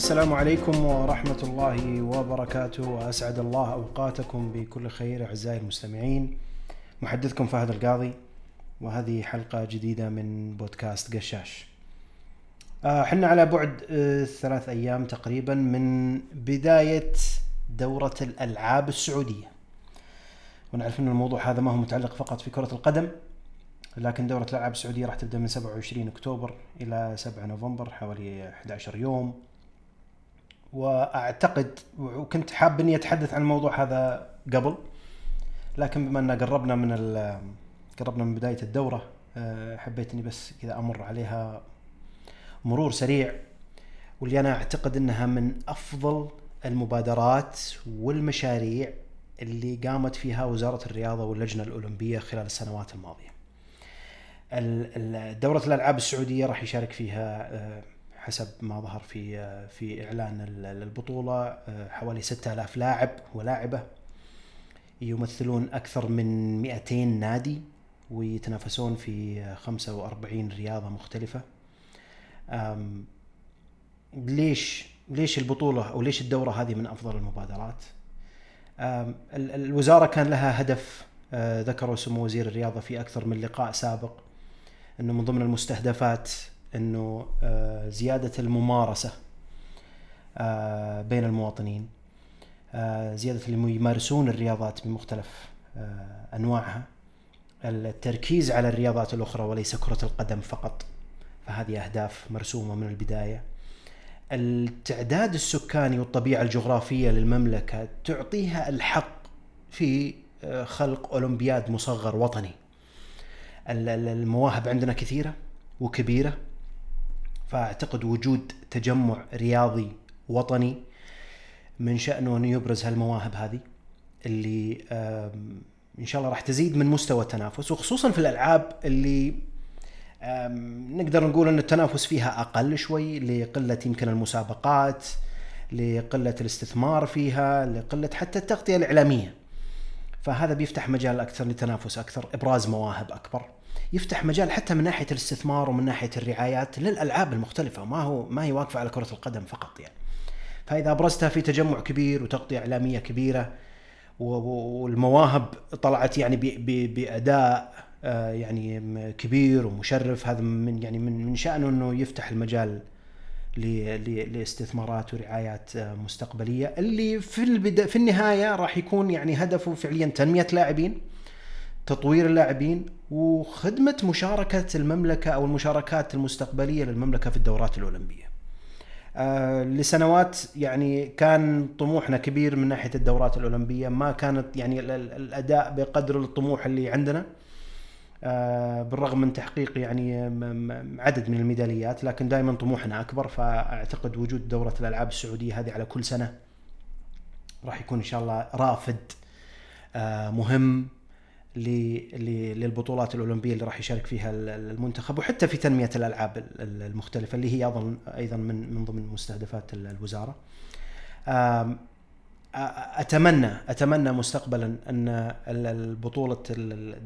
السلام عليكم ورحمة الله وبركاته. وأسعد الله أوقاتكم بكل خير أعزائي المستمعين. محدثكم فهد القاضي وهذه حلقة جديدة من بودكاست قشاش. آه، حنا على بعد آه، ثلاث أيام تقريبا من بداية دورة الألعاب السعودية. ونعرف أن الموضوع هذا ما هو متعلق فقط في كرة القدم لكن دورة الألعاب السعودية راح تبدأ من 27 أكتوبر إلى 7 نوفمبر حوالي 11 يوم. وأعتقد وكنت حاب اني أتحدث عن الموضوع هذا قبل لكن بما أن قربنا من قربنا من بداية الدورة آه، حبيت اني بس كذا أمر عليها مرور سريع واللي أنا أعتقد إنها من أفضل المبادرات والمشاريع اللي قامت فيها وزارة الرياضة واللجنة الأولمبية خلال السنوات الماضية. دورة الألعاب السعودية راح يشارك فيها آه، حسب ما ظهر في في إعلان البطوله حوالي 6000 لاعب ولاعبة يمثلون أكثر من 200 نادي ويتنافسون في 45 رياضة مختلفة. ليش ليش البطولة أو ليش الدورة هذه من أفضل المبادرات؟ الوزارة كان لها هدف ذكره سمو وزير الرياضة في أكثر من لقاء سابق إنه من ضمن المستهدفات إنه آه، زيادة الممارسة آه، بين المواطنين. آه، زيادة اللي يمارسون الرياضات بمختلف أنواعها. التركيز على الرياضات الأخرى وليس كرة القدم فقط. فهذه أهداف مرسومة من البداية. التعداد السكاني والطبيعة الجغرافية للمملكة تعطيها الحق في خلق أولمبياد مصغر وطني. المواهب عندنا كثيرة وكبيرة. فأعتقد وجود تجمع رياضي وطني من شأنه أن يبرز هالمواهب هذه اللي إن شاء الله راح تزيد من مستوى التنافس وخصوصا في الألعاب اللي نقدر نقول أن التنافس فيها أقل شوي لقلة يمكن المسابقات لقلة الاستثمار فيها لقلة حتى التغطية الإعلامية. فهذا بيفتح مجال أكثر لتنافس أكثر إبراز مواهب أكبر. يفتح مجال حتى من ناحية الاستثمار ومن ناحية الرعايات للألعاب المختلفة. ما هو ما هي واقفة على كرة القدم فقط يعني. فإذا أبرزتها في تجمع كبير وتغطية إعلامية كبيرة والمواهب طلعت يعني بأداء آه، يعني كبير ومشرف هذا من يعني من من شأنه إنه يفتح المجال لاستثمارات ورعايات آه، مستقبلية. اللي في في النهاية راح يكون يعني هدفه فعليا تنمية لاعبين. تطوير اللاعبين وخدمة مشاركة المملكة أو المشاركات المستقبلية للمملكة في الدورات الأولمبية. آه لسنوات يعني كان طموحنا كبير من ناحية الدورات الأولمبية ما كانت يعني الأداء بقدر الطموح اللي عندنا. آه بالرغم من تحقيق يعني عدد من الميداليات لكن دائما طموحنا أكبر فأعتقد وجود دورة الألعاب السعودية هذه على كل سنة راح يكون إن شاء الله رافد آه مهم. للبطولات الأولمبية اللي راح يشارك فيها المنتخب وحتى في تنمية الألعاب المختلفة اللي هي أيضا أيضا من من ضمن مستهدفات الوزارة. اتمنى أتمنى مستقبلا أن البطولة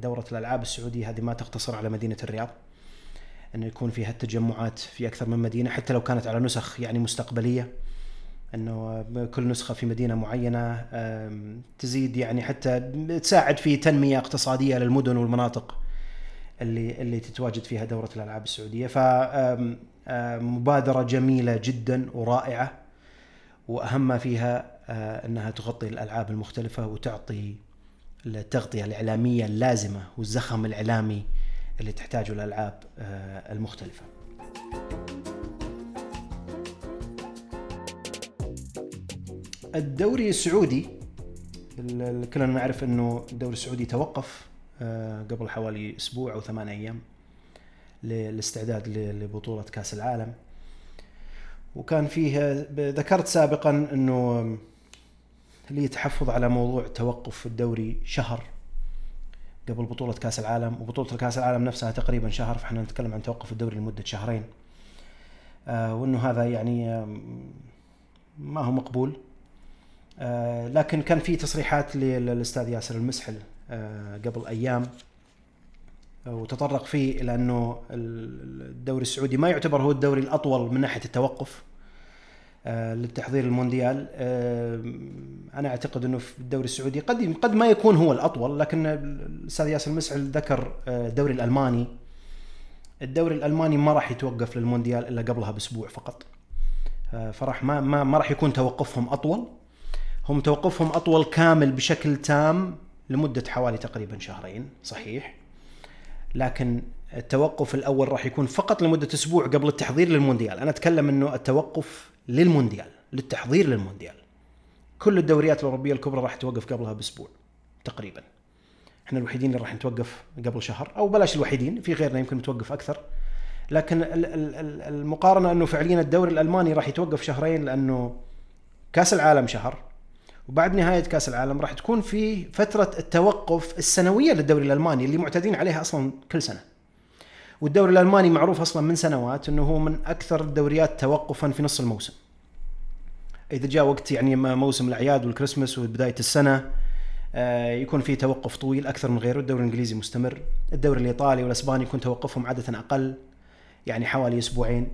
دورة الألعاب السعودية هذه ما تقتصر على مدينة الرياض. انه يكون فيها التجمعات في أكثر من مدينة حتى لو كانت على نسخ يعني مستقبلية. إنه كل نسخة في مدينة معينة تزيد يعني حتى تساعد في تنمية اقتصادية للمدن والمناطق اللي اللي تتواجد فيها دورة الألعاب السعودية ف مبادرة جميلة جدا ورائعة وأهم ما فيها إنها تغطي الألعاب المختلفة وتعطي التغطية الإعلامية اللازمة والزخم الإعلامي اللي تحتاجه الألعاب المختلفة. الدوري السعودي كلنا نعرف إنه الدوري السعودي توقف آه، قبل حوالي أسبوع أو ثمان أيام للاستعداد لبطولة كأس العالم. وكان فيه ذكرت سابقا إنه لي تحفظ على موضوع توقف الدوري شهر قبل بطولة كأس العالم. وبطولة كأس العالم نفسها تقريبا شهر فإحنا نتكلم عن توقف الدوري لمدة شهرين. آه وإنه هذا يعني ما هو مقبول. لكن كان في تصريحات للأستاذ ياسر المسحل آه، قبل أيام آه، وتطرق فيه إلى أنه الدوري السعودي ما يعتبر هو الدوري الأطول من ناحية التوقف آه، للتحضير للمونديال آه، أنا أعتقد أنه في الدوري السعودي قد قد ما يكون هو الأطول لكن الأستاذ ياسر المسعل ذكر آه، الدوري الألماني. الدوري الألماني ما راح يتوقف للمونديال إلا قبلها بأسبوع فقط. فراح ما ما ما راح يكون توقفهم أطول. هم توقفهم أطول كامل بشكل تام لمدة حوالي تقريبا شهرين صحيح. لكن التوقف الأول راح يكون فقط لمدة أسبوع قبل التحضير للمونديال. أنا أتكلم إنه التوقف للمونديال للتحضير للمونديال. كل الدوريات الأوروبية الكبرى راح توقف قبلها بأسبوع تقريبا. إحنا الوحيدين اللي راح نتوقف قبل شهر أو بلاش الوحيدين في غيرنا يمكن متوقف أكثر. لكن المقارنة إنه فعليا الدوري الألماني راح يتوقف شهرين لأنه كأس العالم شهر وبعد نهاية كأس العالم راح تكون في فترة التوقف السنوية للدوري الألماني اللي معتادين عليها أصلا كل سنة. والدوري الألماني معروف أصلا من سنوات إنه هو من أكثر الدوريات توقفا في نص الموسم. إذا جاء وقت يعني موسم الأعياد والكريسماس وبداية السنة آه، يكون في توقف طويل أكثر من غيره. الدوري الإنجليزي مستمر. الدوري الإيطالي والأسباني يكون توقفهم عادة أقل يعني حوالي أسبوعين.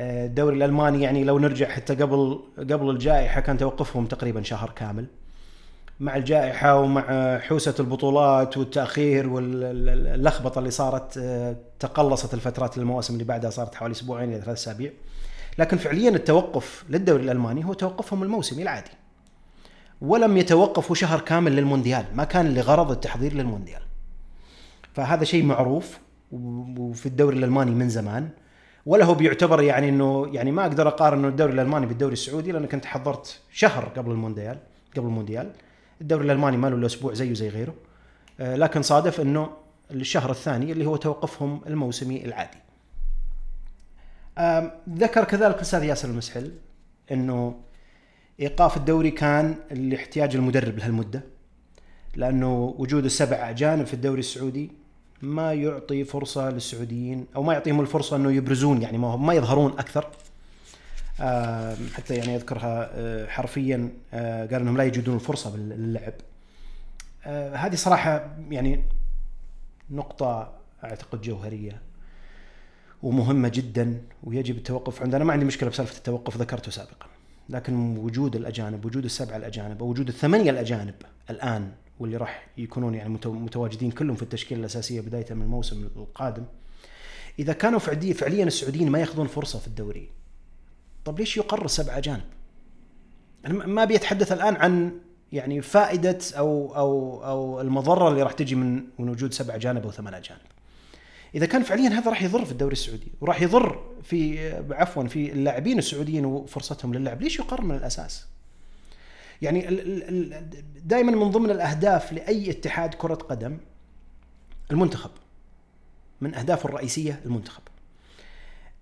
الدوري الألماني يعني لو نرجع حتى قبل قبل الجائحة كان توقفهم تقريبا شهر كامل. مع الجائحة ومع حوسة البطولات والتأخير واللخبطة اللي صارت آه، تقلصت الفترات المواسم اللي بعدها صارت حوالي أسبوعين إلى ثلاث أسابيع. لكن فعليا التوقف للدوري الألماني هو توقفهم الموسمي العادي. ولم يتوقفوا شهر كامل للمونديال ما كان لغرض التحضير للمونديال. فهذا شيء معروف وفي الدوري الألماني من زمان. ولا هو بيعتبر يعني إنه يعني ما أقدر أقارن الدوري الألماني بالدوري السعودي لأن كنت حضرت شهر قبل المونديال قبل المونديال. الدوري الألماني ما له أسبوع زيه زي غيره. آه، لكن صادف إنه الشهر الثاني اللي هو توقفهم الموسمي العادي. ذكر كذلك الأستاذ ياسر المسحل إنه إيقاف الدوري كان لاحتياج المدرب لهالمدة لأنه وجود السبع أجانب في الدوري السعودي ما يعطي فرصة للسعوديين أو ما يعطيهم الفرصة إنه يبرزون يعني ما, ما يظهرون أكثر. حتى يعني أذكرها آه، حرفيا آه، قال إنهم لا يجدون الفرصة باللعب. آه، هذه صراحة يعني نقطة أعتقد جوهرية ومهمة جدا ويجب التوقف عندنا ما عندي مشكلة بسالفة التوقف ذكرته سابقا. لكن وجود الأجانب وجود السبعه الأجانب أو وجود الثمانية الأجانب الآن واللي راح يكونون يعني متواجدين كلهم في التشكيلة الأساسية بداية من الموسم القادم إذا كانوا فعليا السعوديين ما يأخذون فرصة في الدوري طب ليش يقر سبع اجانب؟ أنا ما أبي أتحدث الآن عن يعني فائدة أو أو أو المضرة اللي راح تجي من من وجود سبع اجانب أو ثمان اجانب. إذا كان فعليا هذا راح يضر في الدوري السعودي وراح يضر في عفوا في اللاعبين السعوديين وفرصتهم للعب، ليش يقر من الأساس؟ يعني دائما من ضمن الأهداف لأي اتحاد كرة قدم المنتخب من اهدافه الرئيسية المنتخب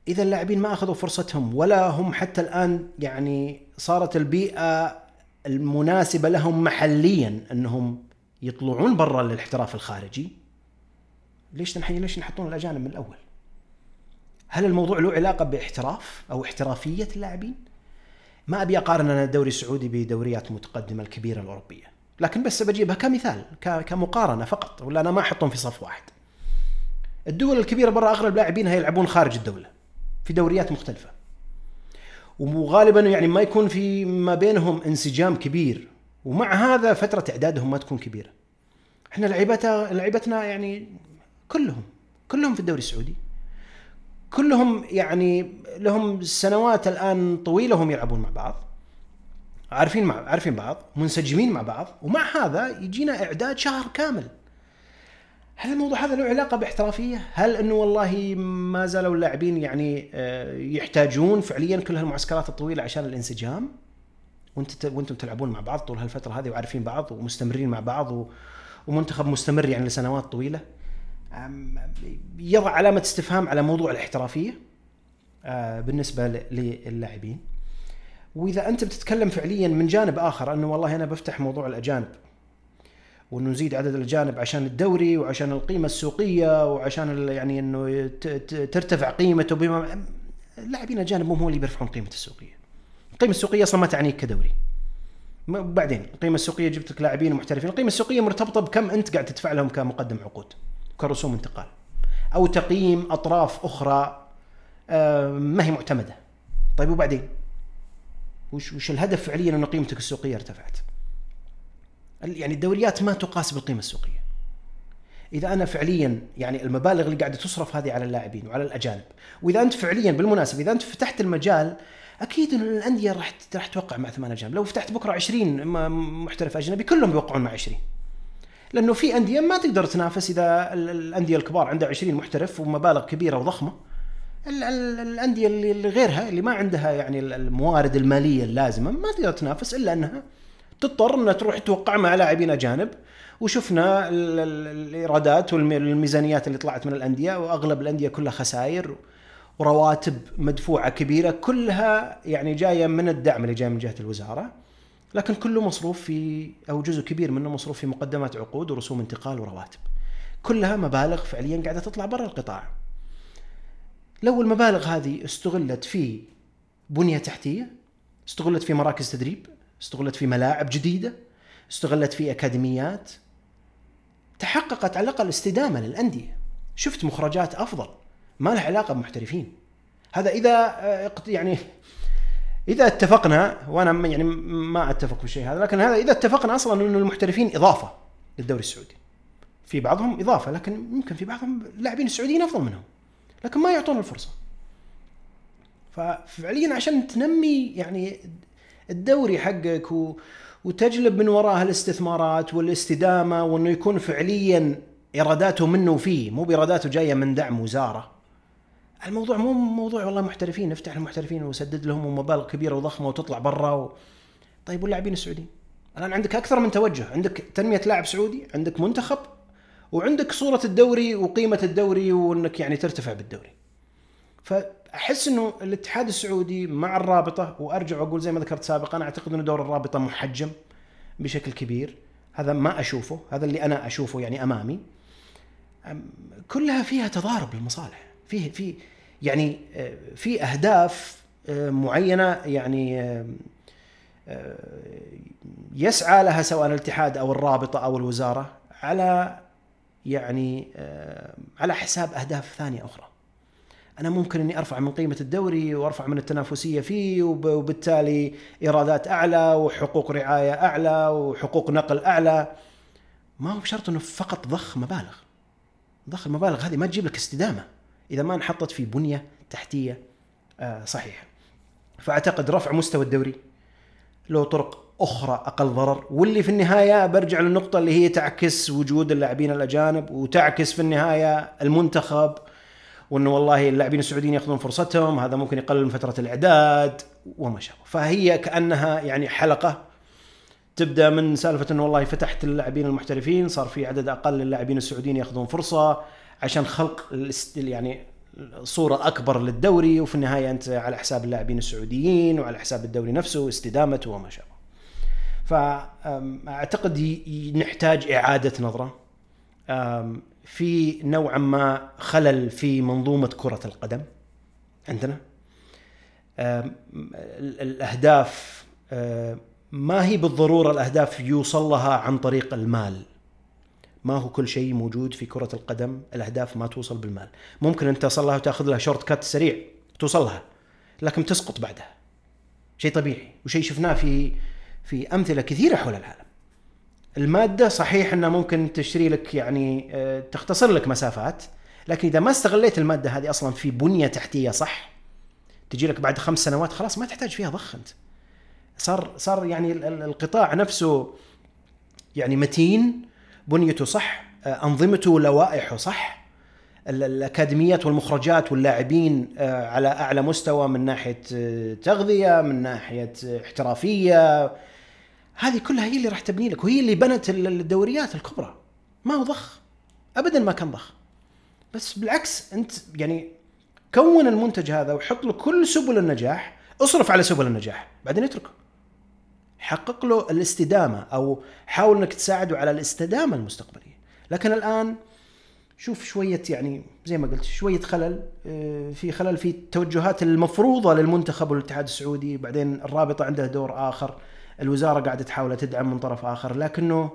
إذا اللاعبين ما أخذوا فرصتهم ولا هم حتى الآن يعني صارت البيئة المناسبة لهم محليا أنهم يطلعون برا للاحتراف الخارجي ليش نحن ليش نحطون الأجانب من الأول؟ هل الموضوع له علاقة باحتراف أو احترافية اللاعبين؟ ما أبي أقارن أنا الدوري السعودي بدوريات متقدمة الكبيرة الأوروبية، لكن بس بجيبها كمثال كمقارنة فقط ولا أنا ما أحطهم في صف واحد. الدول الكبيرة برا أغلب لاعبينها يلعبون خارج الدولة. في دوريات مختلفة وغالبا يعني ما يكون في ما بينهم انسجام كبير ومع هذا فترة إعدادهم ما تكون كبيرة إحنا لعيبتنا لعيبتنا يعني كلهم كلهم في الدوري السعودي كلهم يعني لهم سنوات الآن طويلة هم يلعبون مع بعض عارفين مع عارفين بعض منسجمين مع بعض ومع هذا يجينا إعداد شهر كامل هل الموضوع هذا له علاقة باحترافية؟ هل إنه والله ما زالوا اللاعبين يعني آه، يحتاجون فعليا كل هالمعسكرات الطويلة عشان الانسجام؟ وانت وأنتم تلعبون مع بعض طول هالفترة هذه وعارفين بعض ومستمرين مع بعض ومنتخب مستمر يعني لسنوات طويلة يضع علامة استفهام على موضوع الاحترافية آه، بالنسبة للاعبين وإذا أنت بتتكلم فعليا من جانب آخر أنه والله أنا بفتح موضوع الأجانب وإنه نزيد عدد الأجانب عشان الدوري وعشان القيمة السوقية وعشان يعني إنه ترتفع قيمته بما اللاعبين الاجانب مو هم اللي بيرفعون قيمة السوقية. القيمة السوقية أصلا ما تعنيك كدوري. بعدين القيمة السوقية جبت لك لاعبين محترفين، القيمة السوقية مرتبطة بكم أنت قاعد تدفع لهم كمقدم عقود كرسوم انتقال. أو تقييم أطراف أخرى آه، ما هي معتمدة. طيب وبعدين؟ وش وش الهدف فعليا أن قيمتك السوقية ارتفعت يعني الدوريات ما تقاس بالقيمة السوقية إذا أنا فعليا يعني المبالغ اللي قاعدة تصرف هذه على اللاعبين وعلى الأجانب وإذا أنت فعليا بالمناسبة إذا أنت فتحت المجال أكيد إن الأندية راح راح توقع مع ثمان أجانب لو فتحت بكرة 20 محترف أجنبي كلهم بيوقعون مع 20 لأنه في أندية ما تقدر تنافس إذا الأندية الكبار عندها 20 محترف ومبالغ كبيرة وضخمة. الأندية اللي غيرها اللي ما عندها يعني الموارد المالية اللازمة ما تقدر تنافس إلا أنها تضطر إنها تروح توقع مع لاعبين اجانب وشفنا الإيرادات والميزانيات اللي طلعت من الأندية وأغلب الأندية كلها خسائر ورواتب مدفوعة كبيرة كلها يعني جاية من الدعم اللي جاي من جهة الوزارة. لكن كله مصروف في أو جزء كبير منه مصروف في مقدمات عقود ورسوم انتقال ورواتب. كلها مبالغ فعليا قاعدة تطلع برا القطاع. لو المبالغ هذه استغلت في بنية تحتية استغلت في مراكز تدريب استغلت في ملاعب جديدة استغلت في أكاديميات تحققت على الأقل استدامة للأندية. شفت مخرجات أفضل ما له علاقة بمحترفين. هذا إذا آه، يعني إذا اتفقنا وأنا يعني ما أتفق بالشيء هذا لكن هذا إذا اتفقنا أصلا إنه المحترفين إضافة للدوري السعودي. في بعضهم إضافة لكن يمكن في بعضهم اللاعبين السعوديين أفضل منهم لكن ما يعطون الفرصة. ففعليا عشان تنمي يعني الدوري حقك و وتجلب من وراها الاستثمارات والاستدامة وإنه يكون فعليا إيراداته منه وفيه مو بإيراداته جاية من دعم وزارة. الموضوع مو موضوع والله محترفين نفتح المحترفين وسدد لهم مبالغ كبيره وضخمه وتطلع برا و... طيب واللاعبين السعوديين؟ الآن عندك أكثر من توجه عندك تنمية لاعب سعودي عندك منتخب وعندك صورة الدوري وقيمة الدوري وإنك يعني ترتفع بالدوري. فأحس إنه الاتحاد السعودي مع الرابطة وأرجع وأقول زي ما ذكرت سابقا أنا أعتقد إنه دور الرابطة محجم بشكل كبير. هذا ما أشوفه هذا اللي أنا أشوفه يعني أمامي. كلها فيها تضارب للمصالح. فيه في يعني آه، في أهداف آه، معينة يعني آه، يسعى لها سواء الاتحاد أو الرابطة أو الوزارة على يعني على حساب أهداف ثانية أخرى. أنا ممكن إني أرفع من قيمة الدوري وأرفع من التنافسية فيه وبالتالي إيرادات أعلى وحقوق رعاية أعلى وحقوق نقل أعلى. ما هو بشرط إنه فقط ضخ مبالغ. ضخ المبالغ هذه ما تجيب لك استدامة. إذا ما انحطت في بنية تحتية آه، صحيحة. فأعتقد رفع مستوى الدوري له طرق أخرى أقل ضرر. واللي في النهاية برجع للنقطة اللي هي تعكس وجود اللاعبين الأجانب وتعكس في النهاية المنتخب وإنه والله اللاعبين السعوديين يأخذون فرصتهم هذا ممكن يقلل من فترة الإعداد وما شابه. فهي كأنها يعني حلقة تبدأ من سالفة إنه والله فتحت اللاعبين المحترفين صار في عدد أقل للاعبين السعوديين يأخذون فرصة. عشان خلق يعني صورة أكبر للدوري وفي النهاية أنت على حساب اللاعبين السعوديين وعلى حساب الدوري نفسه استدامته وما شابه. فأعتقد نحتاج إعادة نظرة. في نوعا ما خلل في منظومة كرة القدم عندنا. الأهداف ما هي بالضرورة الأهداف يوصل لها عن طريق المال؟ ما هو كل شيء موجود في كرة القدم الأهداف ما توصل بالمال. ممكن أنت تصل لها وتاخذ لها شورت كات سريع توصل لها لكن تسقط بعدها. شيء طبيعي وشيء شفناه في في أمثلة كثيرة حول العالم. المادة صحيح أنها ممكن تشتري لك يعني آه، تختصر لك مسافات لكن إذا ما استغليت المادة هذه أصلا في بنية تحتية صح تجي لك بعد خمس سنوات خلاص ما تحتاج فيها ضخ أنت. صار صار يعني القطاع نفسه يعني متين بنيته صح؟ آه، أنظمته ولوائحه صح؟ الأكاديميات والمخرجات واللاعبين آه، على أعلى مستوى من ناحية آه، تغذية من ناحية احترافية. هذه كلها هي اللي راح تبني لك وهي اللي بنت الدوريات الكبرى. ما هو ضخ. ابدا ما كان ضخ. بس بالعكس أنت يعني كون المنتج هذا وحط له كل سبل النجاح اصرف على سبل النجاح بعدين اتركه. حقق له الاستدامة أو حاول إنك تساعده على الاستدامة المستقبلية. لكن الآن شوف شوية يعني زي ما قلت شوية خلل آه، في خلل في التوجهات المفروضة للمنتخب والاتحاد السعودي. بعدين الرابطة عندها دور آخر الوزارة قاعدة تحاول تدعم من طرف آخر. لكنه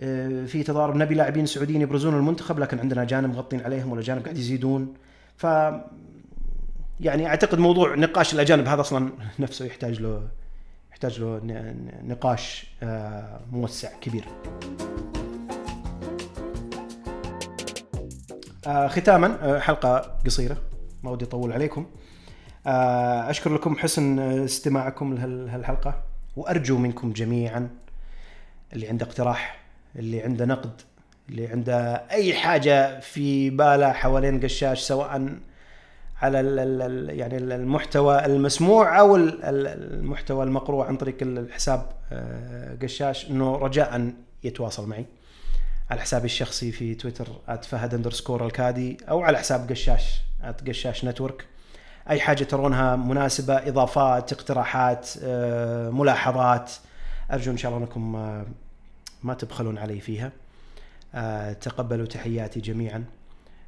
آه، في تضارب نبي لاعبين سعوديين يبرزون المنتخب لكن عندنا اجانب مغطين عليهم والاجانب قاعد يزيدون. ف يعني أعتقد موضوع نقاش الأجانب هذا أصلا نفسه يحتاج له يحتاج له نقاش آه، موسع كبير. آه، ختاما آه، حلقة قصيرة ما ودي أطول عليكم. أشكر لكم حسن استماعكم لهالحلقة وأرجو منكم جميعا اللي عنده اقتراح اللي عنده نقد اللي عنده أي حاجة في باله حوالين قشاش سواء على يعني المحتوى المسموع أو ال- ال- المحتوى المقروء عن طريق الحساب آه، قشاش إنه رجاء يتواصل معي. على حسابي الشخصي في تويتر @فهد اندرسكور الكادي أو على حساب قشاش @قشاش نتورك أي حاجة ترونها مناسبة إضافات اقتراحات آه، ملاحظات أرجو إن شاء الله أنكم ما تبخلون علي فيها. آه، تقبلوا تحياتي جميعا.